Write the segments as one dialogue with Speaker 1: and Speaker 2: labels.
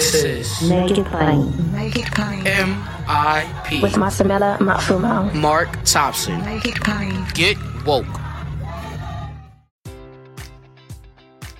Speaker 1: This is
Speaker 2: Make it plain.
Speaker 3: Make it plain.
Speaker 1: M.I.P.
Speaker 2: With Masamela Matfumo.
Speaker 1: Mark Thompson.
Speaker 3: Make it plain.
Speaker 1: Get woke.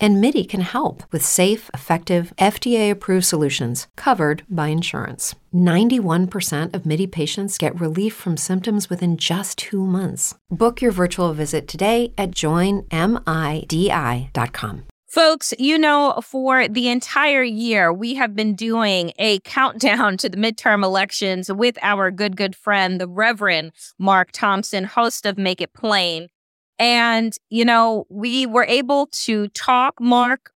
Speaker 4: And MIDI can help with safe, effective, FDA approved solutions covered by insurance. 91% of MIDI patients get relief from symptoms within just two months. Book your virtual visit today at joinmidi.com.
Speaker 5: Folks, you know, for the entire year, we have been doing a countdown to the midterm elections with our good, good friend, the Reverend Mark Thompson, host of Make It Plain. And, you know, we were able to talk, Mark,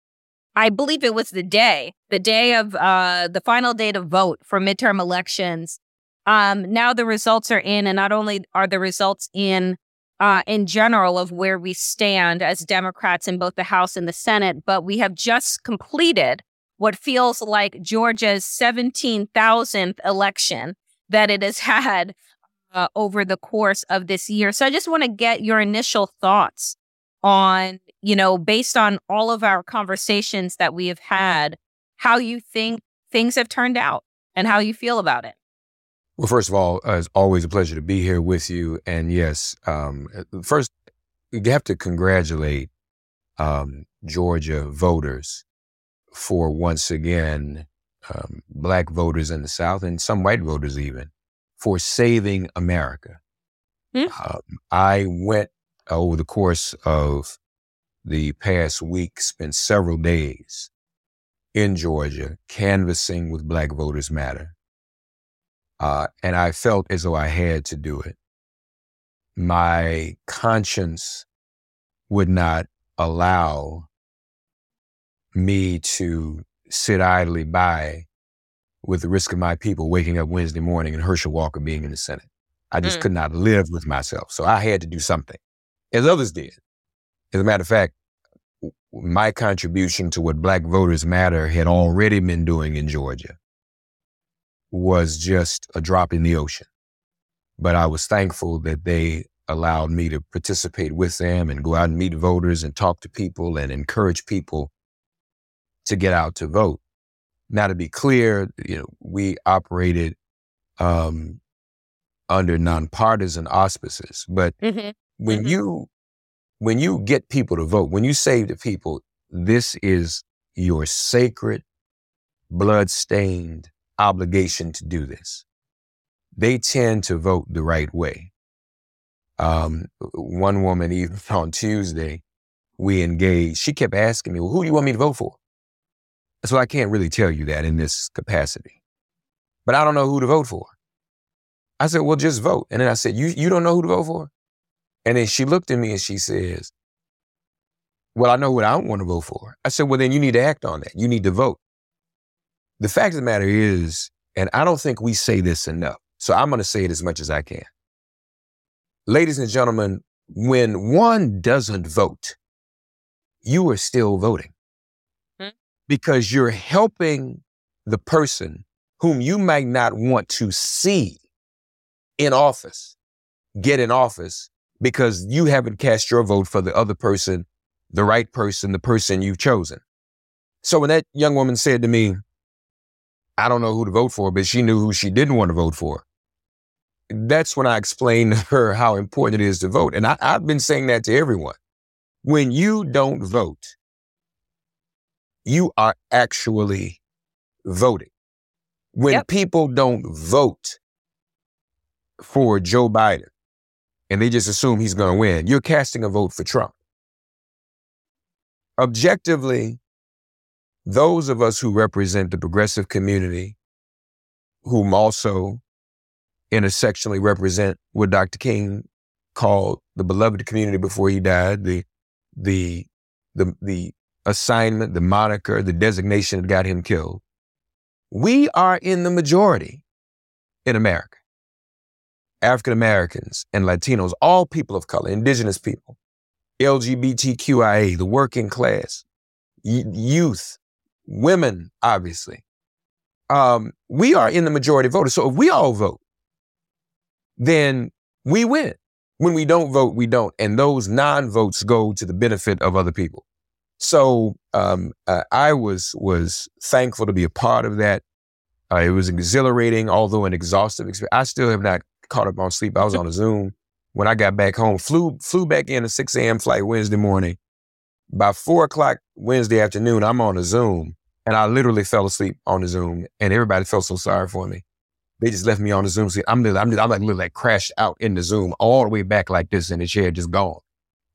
Speaker 5: I believe it was the day, the day of uh, the final day to vote for midterm elections. Um, now the results are in, and not only are the results in uh, in general of where we stand as Democrats in both the House and the Senate, but we have just completed what feels like Georgia's 17,000th election that it has had uh, over the course of this year. So I just want to get your initial thoughts on, you know, based on all of our conversations that we have had, how you think things have turned out and how you feel about it.
Speaker 6: Well, first of all, uh, it's always a pleasure to be here with you. And yes, um, first, you have to congratulate um, Georgia voters for once again, um, black voters in the South and some white voters even, for saving America. Mm. I went over the course of the past week, spent several days in Georgia canvassing with Black Voters Matter. Uh, and I felt as though I had to do it. My conscience would not allow me to sit idly by with the risk of my people waking up Wednesday morning and Herschel Walker being in the Senate. I just mm. could not live with myself. So I had to do something, as others did. As a matter of fact, my contribution to what Black Voters Matter had already been doing in Georgia was just a drop in the ocean. But I was thankful that they allowed me to participate with them and go out and meet voters and talk to people and encourage people to get out to vote. Now, to be clear, you know, we operated um, under nonpartisan auspices, but mm-hmm. when mm-hmm. you when you get people to vote, when you say to people, this is your sacred, blood-stained obligation to do this. They tend to vote the right way. Um, one woman, even on Tuesday, we engaged. She kept asking me, well, who do you want me to vote for? So I can't really tell you that in this capacity. But I don't know who to vote for. I said, well, just vote. And then I said, you, you don't know who to vote for? And then she looked at me and she says, well, I know what I want to vote for. I said, well, then you need to act on that. You need to vote. The fact of the matter is, and I don't think we say this enough, so I'm going to say it as much as I can. Ladies and gentlemen, when one doesn't vote, you are still voting? Because you're helping the person whom you might not want to see in office get in office because you haven't cast your vote for the other person, the right person, the person you've chosen. So when that young woman said to me, I don't know who to vote for, but she knew who she didn't want to vote for. That's when I explained to her how important it is to vote. And I, I've been saying that to everyone. When you don't vote, you are actually voting. When
Speaker 5: Yep.
Speaker 6: people don't vote for Joe Biden and they just assume he's going to win, you're casting a vote for Trump. Objectively, those of us who represent the progressive community, whom also intersectionally represent what Dr. King called the beloved community before he died, the the the the assignment, the moniker, the designation that got him killed. We are in the majority in America. African Americans and Latinos, all people of color, indigenous people, LGBTQIA, the working class, y- youth, women, obviously. Um, we are in the majority voters. So if we all vote, then we win. When we don't vote, we don't. And those non votes go to the benefit of other people. So um, uh, I was was thankful to be a part of that. Uh, it was exhilarating, although an exhaustive experience. I still have not caught up on sleep. I was on a Zoom when I got back home. Flew flew back in a six a.m. flight Wednesday morning. By four o'clock Wednesday afternoon, I'm on a Zoom, and I literally fell asleep on the Zoom, and everybody felt so sorry for me. They just left me on the Zoom. seat. I'm I'm, I'm like literally like crashed out in the Zoom all the way back like this, in the chair just gone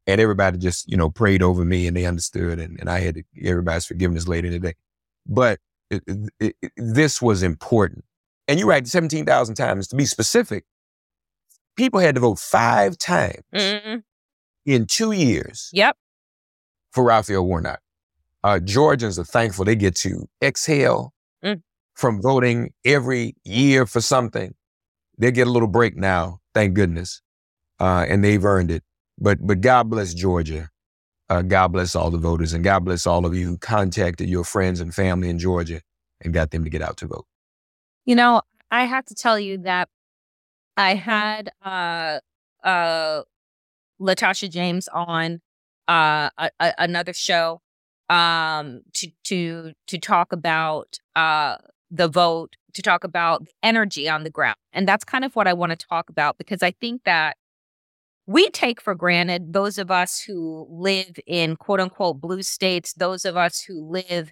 Speaker 6: and everybody just you know prayed over me and they understood and, and i had everybody's forgiveness later today but it, it, it, this was important and you're right 17000 times to be specific people had to vote five times
Speaker 5: Mm-mm.
Speaker 6: in two years
Speaker 5: Yep.
Speaker 6: for raphael warnock uh, georgians are thankful they get to exhale
Speaker 5: Mm.
Speaker 6: from voting every year for something they get a little break now thank goodness uh, and they've earned it but but God bless Georgia. Uh, God bless all the voters, and God bless all of you who contacted your friends and family in Georgia and got them to get out to vote.
Speaker 5: You know, I have to tell you that I had uh uh Latasha James on uh a, a, another show um to to to talk about uh the vote, to talk about energy on the ground. And that's kind of what I want to talk about because I think that we take for granted those of us who live in quote unquote blue states, those of us who live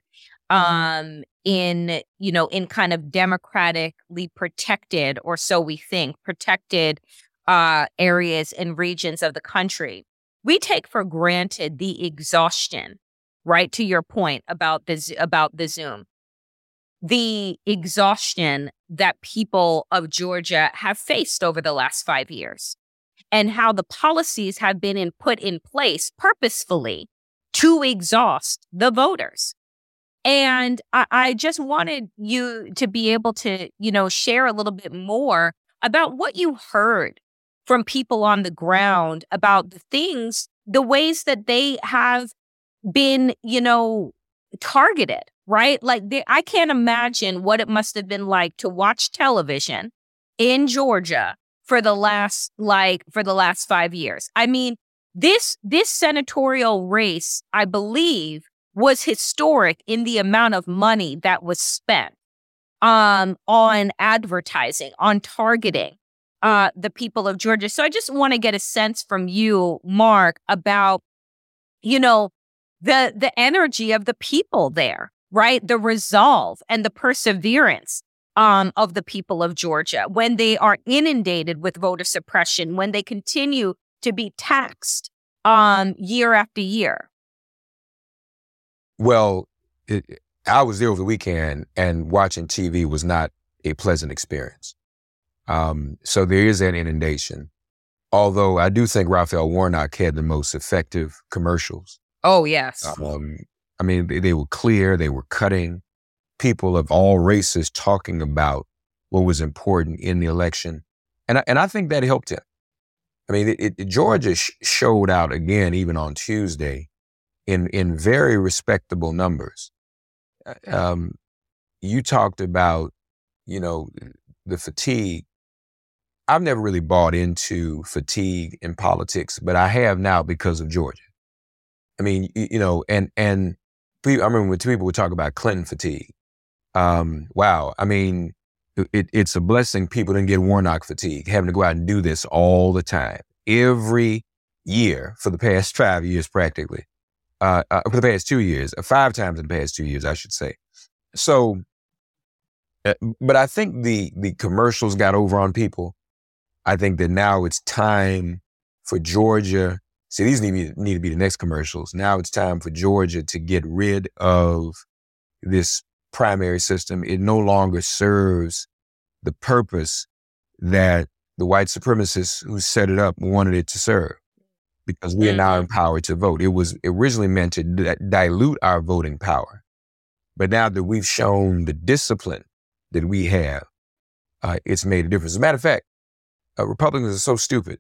Speaker 5: um in you know in kind of democratically protected or so we think protected uh areas and regions of the country. We take for granted the exhaustion right to your point about this about the zoom. The exhaustion that people of Georgia have faced over the last 5 years and how the policies have been in, put in place purposefully to exhaust the voters. And I, I just wanted you to be able to, you know, share a little bit more about what you heard from people on the ground about the things, the ways that they have been, you know, targeted, right? Like they, I can't imagine what it must have been like to watch television in Georgia for the last like for the last 5 years. I mean, this this senatorial race, I believe, was historic in the amount of money that was spent um, on advertising, on targeting uh, the people of Georgia. So I just want to get a sense from you, Mark, about you know the the energy of the people there, right? The resolve and the perseverance um, of the people of Georgia when they are inundated with voter suppression, when they continue to be taxed um, year after year.
Speaker 6: Well, it, I was there over the weekend, and watching TV was not a pleasant experience. Um, so there is that inundation. Although I do think Raphael Warnock had the most effective commercials.
Speaker 5: Oh yes,
Speaker 6: Um, I mean, they, they were clear, they were cutting. People of all races talking about what was important in the election, and I, and I think that helped him. I mean, it, it, Georgia sh- showed out again, even on Tuesday, in in very respectable numbers. Uh, Um, you talked about, you know, the fatigue. I've never really bought into fatigue in politics, but I have now because of Georgia. I mean, you, you know, and and I remember when people would talk about Clinton fatigue. Um, wow. I mean, it, it's a blessing people didn't get Warnock fatigue, having to go out and do this all the time, every year for the past five years, practically. Uh, uh, for the past two years, uh, five times in the past two years, I should say. So, uh, but I think the the commercials got over on people. I think that now it's time for Georgia. See, these need, need to be the next commercials. Now it's time for Georgia to get rid of this primary system. It no longer serves the purpose that the white supremacists who set it up wanted it to serve because we are now mm-hmm. empowered to vote. It was originally meant to d- dilute our voting power. But now that we've shown the discipline that we have, uh, it's made a difference. As a matter of fact, uh, Republicans are so stupid.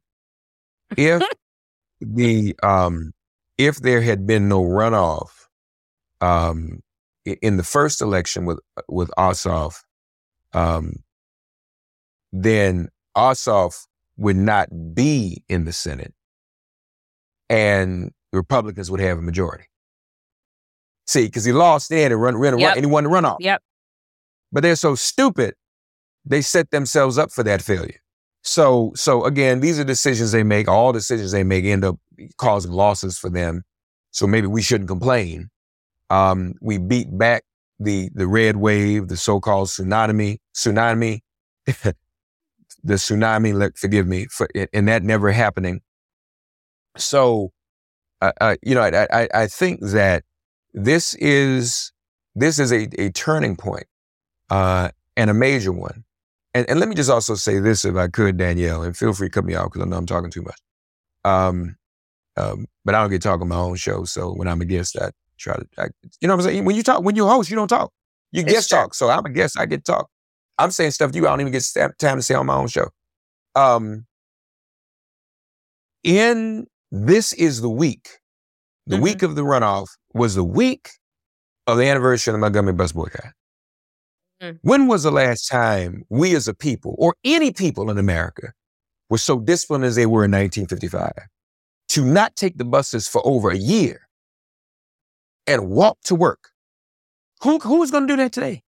Speaker 6: If the um, if there had been no runoff um, in the first election with with Ossoff, um, then Ossoff would not be in the Senate, and the Republicans would have a majority. See, because he lost there and run, run, yep. and he won the runoff.
Speaker 5: Yep.
Speaker 6: But they're so stupid, they set themselves up for that failure. So, so again, these are decisions they make. All decisions they make end up causing losses for them. So maybe we shouldn't complain. Um, we beat back the the red wave, the so-called tsunami, tsunami, the tsunami. Forgive me for and that never happening. So, uh, uh, you know, I, I I think that this is this is a a turning point, uh, and a major one. And, and let me just also say this, if I could, Danielle, and feel free to cut me out because I know I'm talking too much. Um, um, but I don't get talking my own show, so when I'm a guest, I try to, I, you know what I'm saying? When you talk, when you host, you don't talk. You it's guest true. talk. So I'm a guest, I get to talk. I'm saying stuff to you I don't even get time to say on my own show. Um, in this is the week, the mm-hmm. week of the runoff was the week of the anniversary of the Montgomery bus boycott. Mm. When was the last time we as a people, or any people in America, were so disciplined as they were in 1955 to not take the buses for over a year and walk to work? Who, who is going to do that today?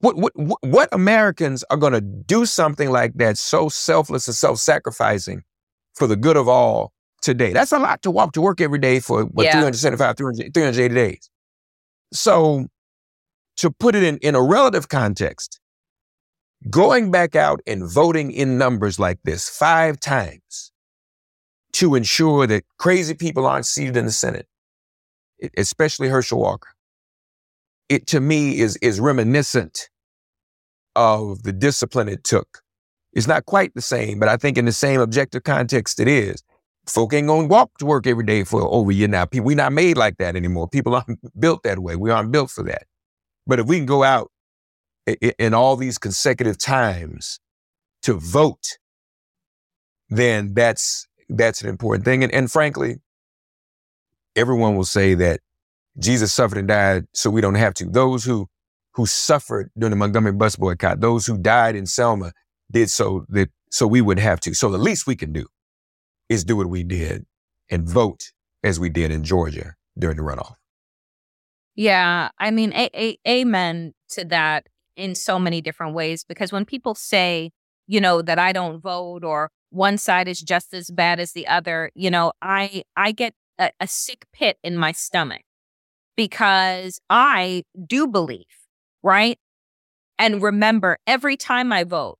Speaker 6: What, what, what Americans are going to do something like that so selfless and self sacrificing for the good of all today? That's a lot to walk to work every day for what, yeah. 375, 300, 380 days. So to put it in, in a relative context, going back out and voting in numbers like this five times to ensure that crazy people aren't seated in the Senate, especially Herschel Walker, it to me is, is reminiscent of the discipline it took. It's not quite the same, but I think in the same objective context it is. Folk ain't gonna walk to work every day for over a year now. People, we're not made like that anymore. People aren't built that way. We aren't built for that. But if we can go out in all these consecutive times to vote, then that's that's an important thing. And, and frankly, everyone will say that Jesus suffered and died so we don't have to. Those who who suffered during the Montgomery bus boycott, those who died in Selma did so that so we would have to. So the least we can do is do what we did and vote as we did in Georgia during the runoff.
Speaker 5: Yeah, I mean, a- a- amen to that in so many different ways. Because when people say, you know, that I don't vote or one side is just as bad as the other, you know, I I get a, a sick pit in my stomach because I do believe, right? And remember, every time I vote,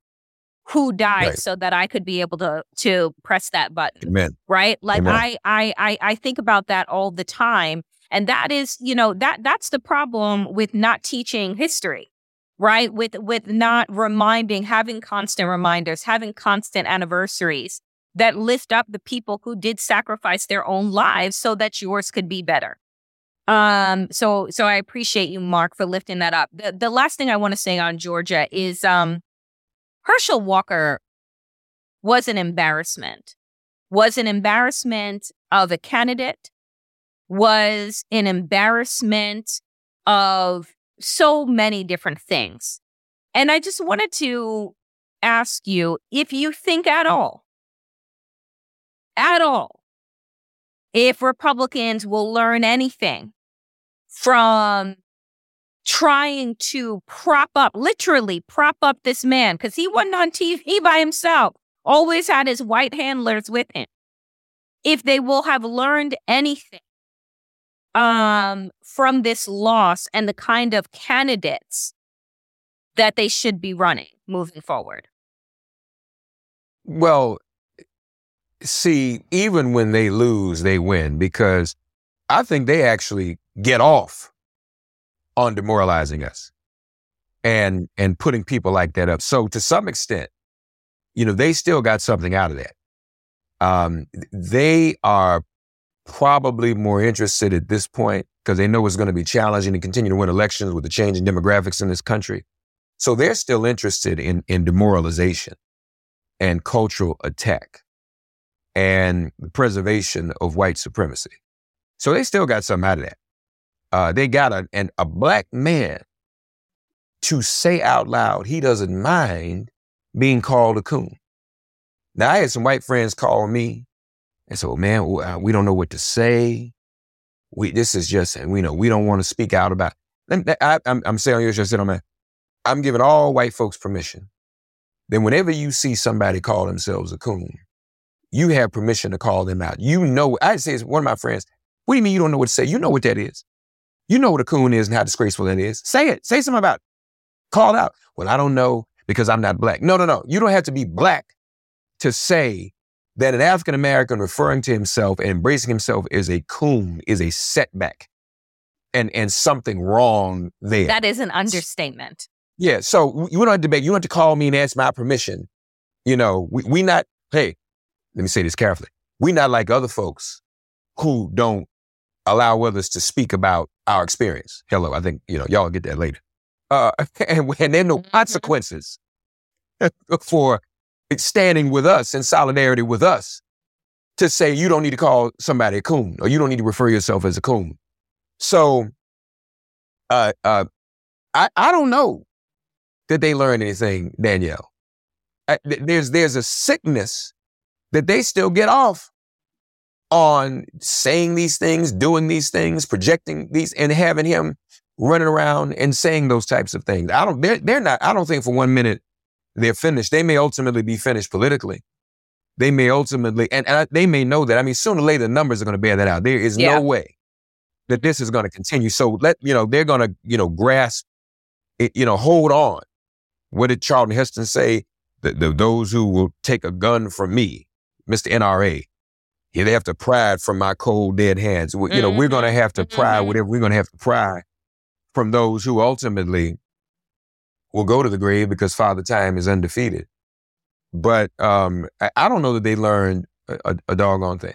Speaker 5: who died right. so that I could be able to to press that button.
Speaker 6: Amen.
Speaker 5: Right? Like Amen. I I I I think about that all the time and that is, you know, that that's the problem with not teaching history, right? With with not reminding, having constant reminders, having constant anniversaries that lift up the people who did sacrifice their own lives so that yours could be better. Um, so so I appreciate you, Mark, for lifting that up. The the last thing I want to say on Georgia is um Herschel Walker was an embarrassment. Was an embarrassment of a candidate was an embarrassment of so many different things. And I just wanted to ask you if you think at all, at all, if Republicans will learn anything from trying to prop up, literally prop up this man because he wasn't on TV by himself, always had his white handlers with him. If they will have learned anything um, from this loss and the kind of candidates that they should be running moving forward.
Speaker 6: Well, see, even when they lose, they win because I think they actually get off on demoralizing us and and putting people like that up. So to some extent, you know, they still got something out of that. Um, they are probably more interested at this point because they know it's going to be challenging to continue to win elections with the changing demographics in this country. So they're still interested in in demoralization and cultural attack and the preservation of white supremacy. So they still got something out of that. Uh, they got a, an, a black man to say out loud he doesn't mind being called a coon. Now, I had some white friends call me and well, man, uh, we don't know what to say. We, this is just, we know, we don't want to speak out about it. I, am I'm saying, I said, man, I'm giving all white folks permission. Then whenever you see somebody call themselves a coon, you have permission to call them out. You know, I say, it's one of my friends, what do you mean you don't know what to say? You know what that is. You know what a coon is and how disgraceful that is. Say it. Say something about it. Call it out. Well, I don't know because I'm not black. No, no, no. You don't have to be black to say that an African American referring to himself and embracing himself as a coon is a setback and, and something wrong there.
Speaker 5: That is an understatement.
Speaker 6: Yeah. So you don't have to debate. You don't have to call me and ask my permission. You know, we, we not, hey, let me say this carefully. We're not like other folks who don't allow others to speak about our experience. Hello, I think, you know, y'all get that later. Uh, and, and there are no mm-hmm. consequences for standing with us in solidarity with us to say you don't need to call somebody a coon or you don't need to refer yourself as a coon. So, uh, uh, I, I don't know that they learned anything, Danielle. I, th- there's, there's a sickness that they still get off on saying these things, doing these things, projecting these, and having him running around and saying those types of things. I don't, they're, they're not, I don't think for one minute they're finished. They may ultimately be finished politically. They may ultimately, and, and they may know that. I mean, sooner or later, the numbers are going to bear that out. There is yeah. no way that this is going to continue. So let, you know, they're going to, you know, grasp, it, you know, hold on. What did Charlton Heston say? The, the, those who will take a gun from me, Mr. NRA, yeah, they have to pry it from my cold, dead hands. You know, mm-hmm. we're going to have to pry mm-hmm. whatever we're going to have to pry from those who ultimately will go to the grave because Father Time is undefeated. But um, I, I don't know that they learned a, a, a doggone thing.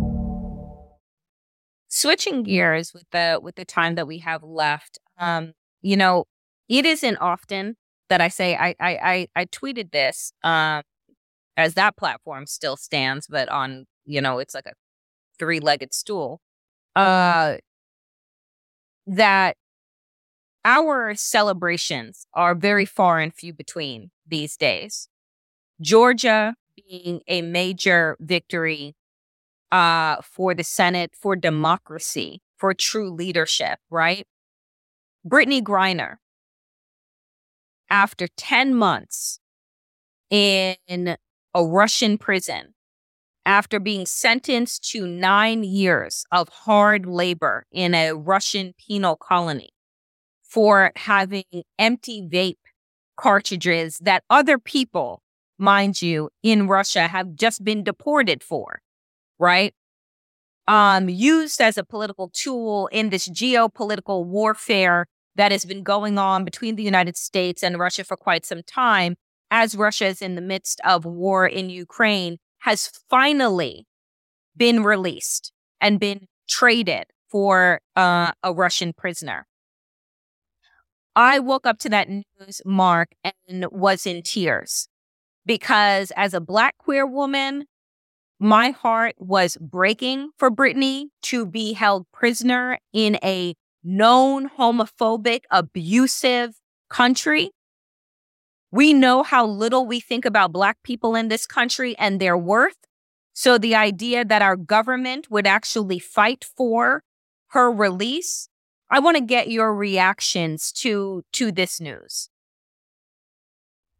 Speaker 5: switching gears with the with the time that we have left um you know it isn't often that i say i i i, I tweeted this um as that platform still stands but on you know it's like a three-legged stool uh that our celebrations are very far and few between these days. Georgia being a major victory uh, for the Senate, for democracy, for true leadership, right? Brittney Griner, after 10 months in a Russian prison, after being sentenced to nine years of hard labor in a Russian penal colony for having empty vape cartridges that other people, mind you, in Russia have just been deported for right? Um, used as a political tool in this geopolitical warfare that has been going on between the United States and Russia for quite some time, as Russia is in the midst of war in Ukraine, has finally been released and been traded for uh, a Russian prisoner. I woke up to that news, Mark, and was in tears because as a Black queer woman, my heart was breaking for Brittney to be held prisoner in a known homophobic, abusive country. We know how little we think about Black people in this country and their worth. So the idea that our government would actually fight for her release, I want to get your reactions to to this news.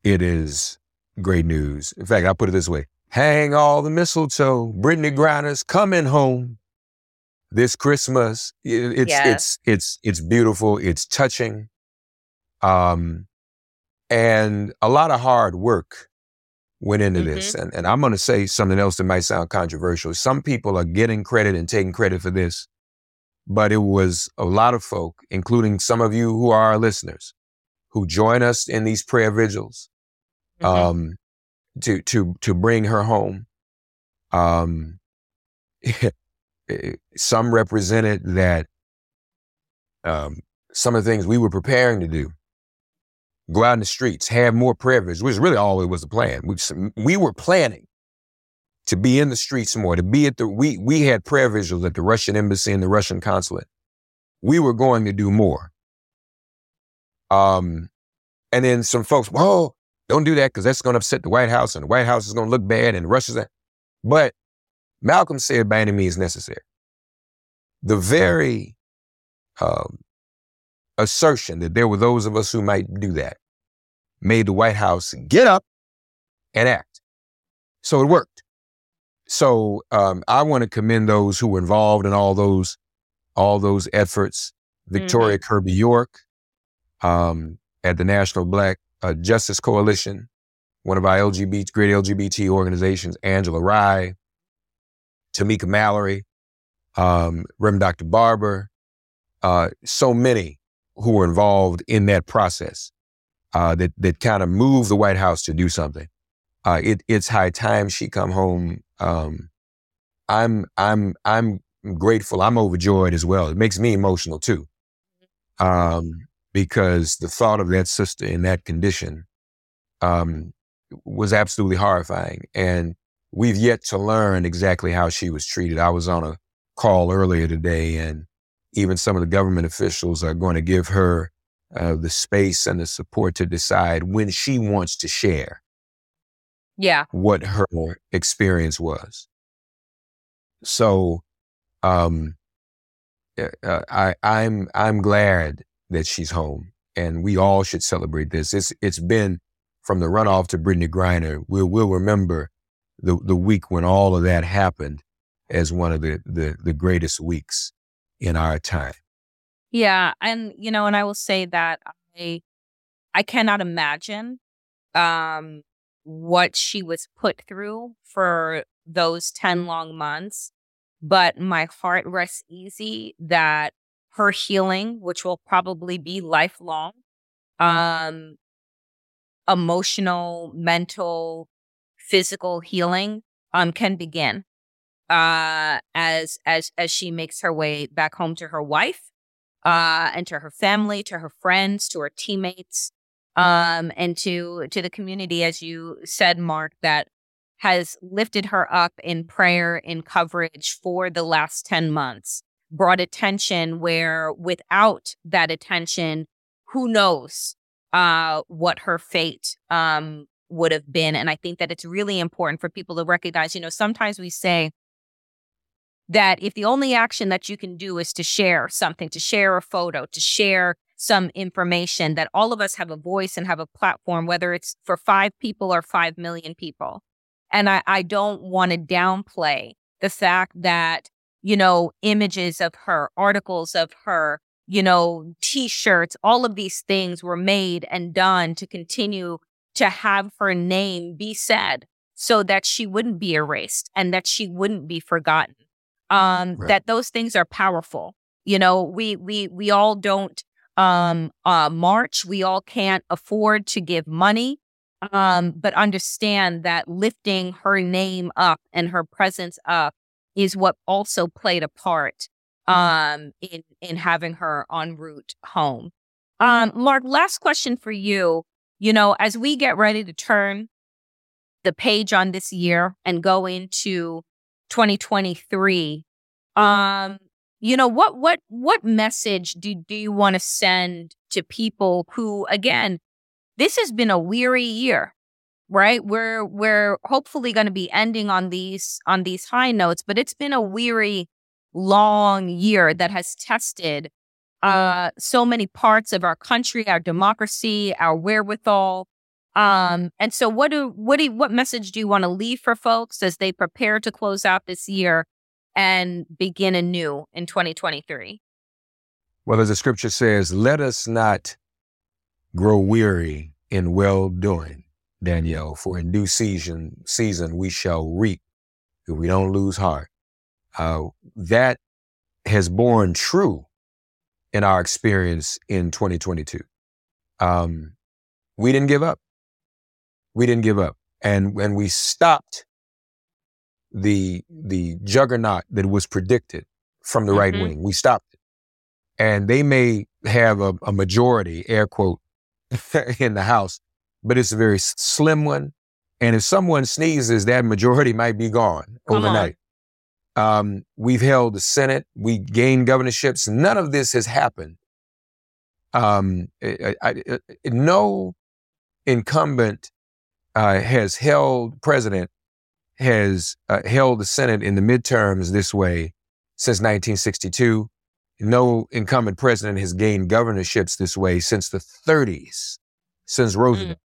Speaker 6: It is great news. In fact, I'll put it this way. Hang all the mistletoe. Brittney Griner's coming home this Christmas. It's
Speaker 5: Yes.
Speaker 6: it's it's it's beautiful. It's touching. Um and a lot of hard work went into this. And and I'm gonna say something else that might sound controversial. Some people are getting credit and taking credit for this, but it was a lot of folk, including some of you who are our listeners, who join us in these prayer vigils
Speaker 5: Mhm.
Speaker 6: um, to to to bring her home. Um, some represented that um, some of the things we were preparing to do, go out in the streets, have more prayer vigils, which really all it was the plan. We we were planning to be in the streets more, to be at the we we had prayer vigils at the Russian embassy and the Russian consulate. We were going to do more. Um, and then some folks, whoa, don't do that because that's going to upset the White House and the White House is going to look bad and Russia's. That. But Malcolm said by any means necessary. The very um, assertion that there were those of us who might do that made the White House get up and act. So it worked. So um, I want to commend those who were involved in all those all those efforts. Victoria Kirby York um, at the National Black uh, Justice Coalition, one of our LGBT great LGBT organizations, Angela Rye, Tamika Mallory, um, Reverend Dr. Barber, uh, so many who were involved in that process uh, that that kind of moved the White House to do something. Uh, it, it's high time she come home. Um, I'm I'm I'm grateful. I'm overjoyed as well. It makes me emotional too, um, because the thought of that sister in that condition um, was absolutely horrifying. And we've yet to learn exactly how she was treated. I was on a call earlier today, and even some of the government officials are going to give her uh, the space and the support to decide when she wants to share
Speaker 5: Yeah.
Speaker 6: what her experience was. So, um, uh, uh, I, I'm I'm glad that she's home, and we all should celebrate this. It's it's been from the runoff to Brittney Griner. We'll we'll remember the the week when all of that happened as one of the the, the greatest weeks in our time.
Speaker 5: Yeah, and you know, and I will say that I I cannot imagine um what she was put through for those 10 long months, but my heart rests easy that her healing, which will probably be lifelong, um emotional, mental, physical healing um can begin uh as as as she makes her way back home to her wife uh, and to her family, to her friends, to her teammates, um, and to to the community, as you said, Mark, that has lifted her up in prayer in coverage for the last 10 months, brought attention where without that attention, who knows uh, what her fate um, would have been. And I think that it's really important for people to recognize, you know, sometimes we say, that if the only action that you can do is to share something, to share a photo, to share some information, that all of us have a voice and have a platform, whether it's for five people or five million people. And I, I don't want to downplay the fact that, you know, images of her, articles of her, you know, t shirts, all of these things were made and done to continue to have her name be said so that she wouldn't be erased and that she wouldn't be forgotten um
Speaker 6: Right.
Speaker 5: that those things are powerful you know we we we all don't um uh march we all can't afford to give money um but understand that lifting her name up and her presence up is what also played a part um in in having her en route home. Um, Mark, last question for you. You know, as we get ready to turn the page on this year and go into 2023, um, you know, what what what message do do you want to send to people who again, this has been a weary year, right? We're we're hopefully going to be ending on these on these high notes, but it's been a weary long year that has tested uh, so many parts of our country, our democracy, our wherewithal. Um, and so, what do what do what message do you want to leave for folks as they prepare to close out this year and begin anew in 2023?
Speaker 6: Well, as the scripture says, let us not grow weary in well doing, Danielle, for in due season season we shall reap if we don't lose heart. Uh, that has borne true in our experience in 2022. Um, we didn't give up. We didn't give up. And when we stopped the, the juggernaut that was predicted from the mm-hmm. right wing, we stopped it. And they may have a, a majority, air quote, in the House, but it's a very slim one. And if someone sneezes, that majority might be gone Come overnight. Um, we've held the Senate. We gained governorships. None of this has happened. Um, I, I, I, no incumbent uh, has held president has uh, held the Senate in the midterms this way since 1962. No incumbent president has gained governorships this way since the 30s, since Roosevelt. Mm.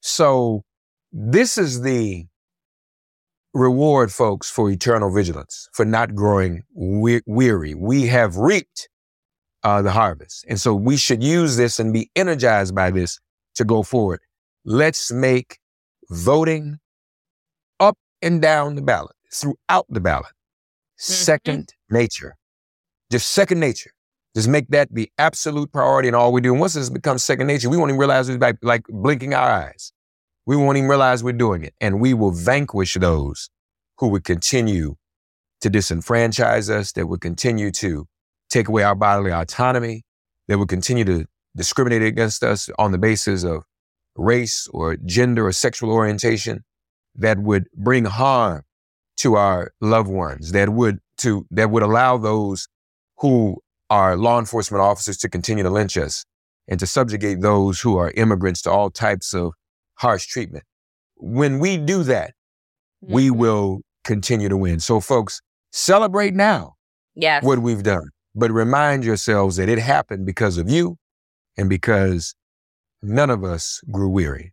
Speaker 6: So this is the reward folks for eternal vigilance, for not growing we- weary. We have reaped uh, the harvest. And so we should use this and be energized by this to go forward. Let's make voting up and down the ballot, throughout the ballot, mm-hmm. second nature. Just second nature. Just make that the absolute priority in all we do. And once this becomes second nature, we won't even realize like, like blinking our eyes. We won't even realize we're doing it. And we will vanquish those who would continue to disenfranchise us, that would continue to take away our bodily autonomy, that would continue to discriminate against us on the basis of race or gender or sexual orientation, that would bring harm to our loved ones, that would to that would allow those who are law enforcement officers to continue to lynch us and to subjugate those who are immigrants to all types of harsh treatment. When we do that, mm-hmm. we will continue to win. So, folks, celebrate now
Speaker 5: yes.
Speaker 6: what we've done, but remind yourselves that it happened because of you and because none of us grew weary.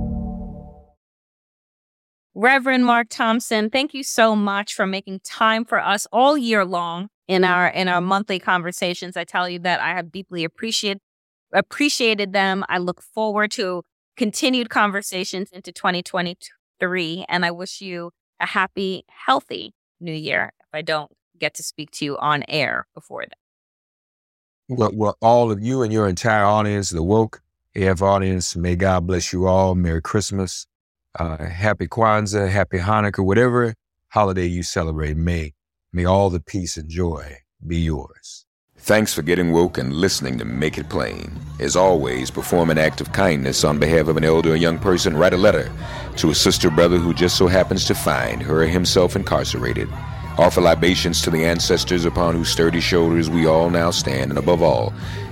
Speaker 5: Reverend Mark Thompson, thank you so much for making time for us all year long in our in our monthly conversations. I tell you that I have deeply appreciated appreciated them. I look forward to continued conversations into 2023 and I wish you a happy, healthy new year if I don't get to speak to you on air before then.
Speaker 6: Well, well all of you and your entire audience, the woke AF audience, may God bless you all. Merry Christmas uh, happy Kwanzaa, happy Hanukkah, whatever holiday you celebrate, may, may all the peace and joy be yours.
Speaker 7: Thanks for getting woke and listening to Make It Plain. As always, perform an act of kindness on behalf of an elder or young person. Write a letter to a sister brother who just so happens to find her or himself incarcerated. Offer libations to the ancestors upon whose sturdy shoulders we all now stand, and above all,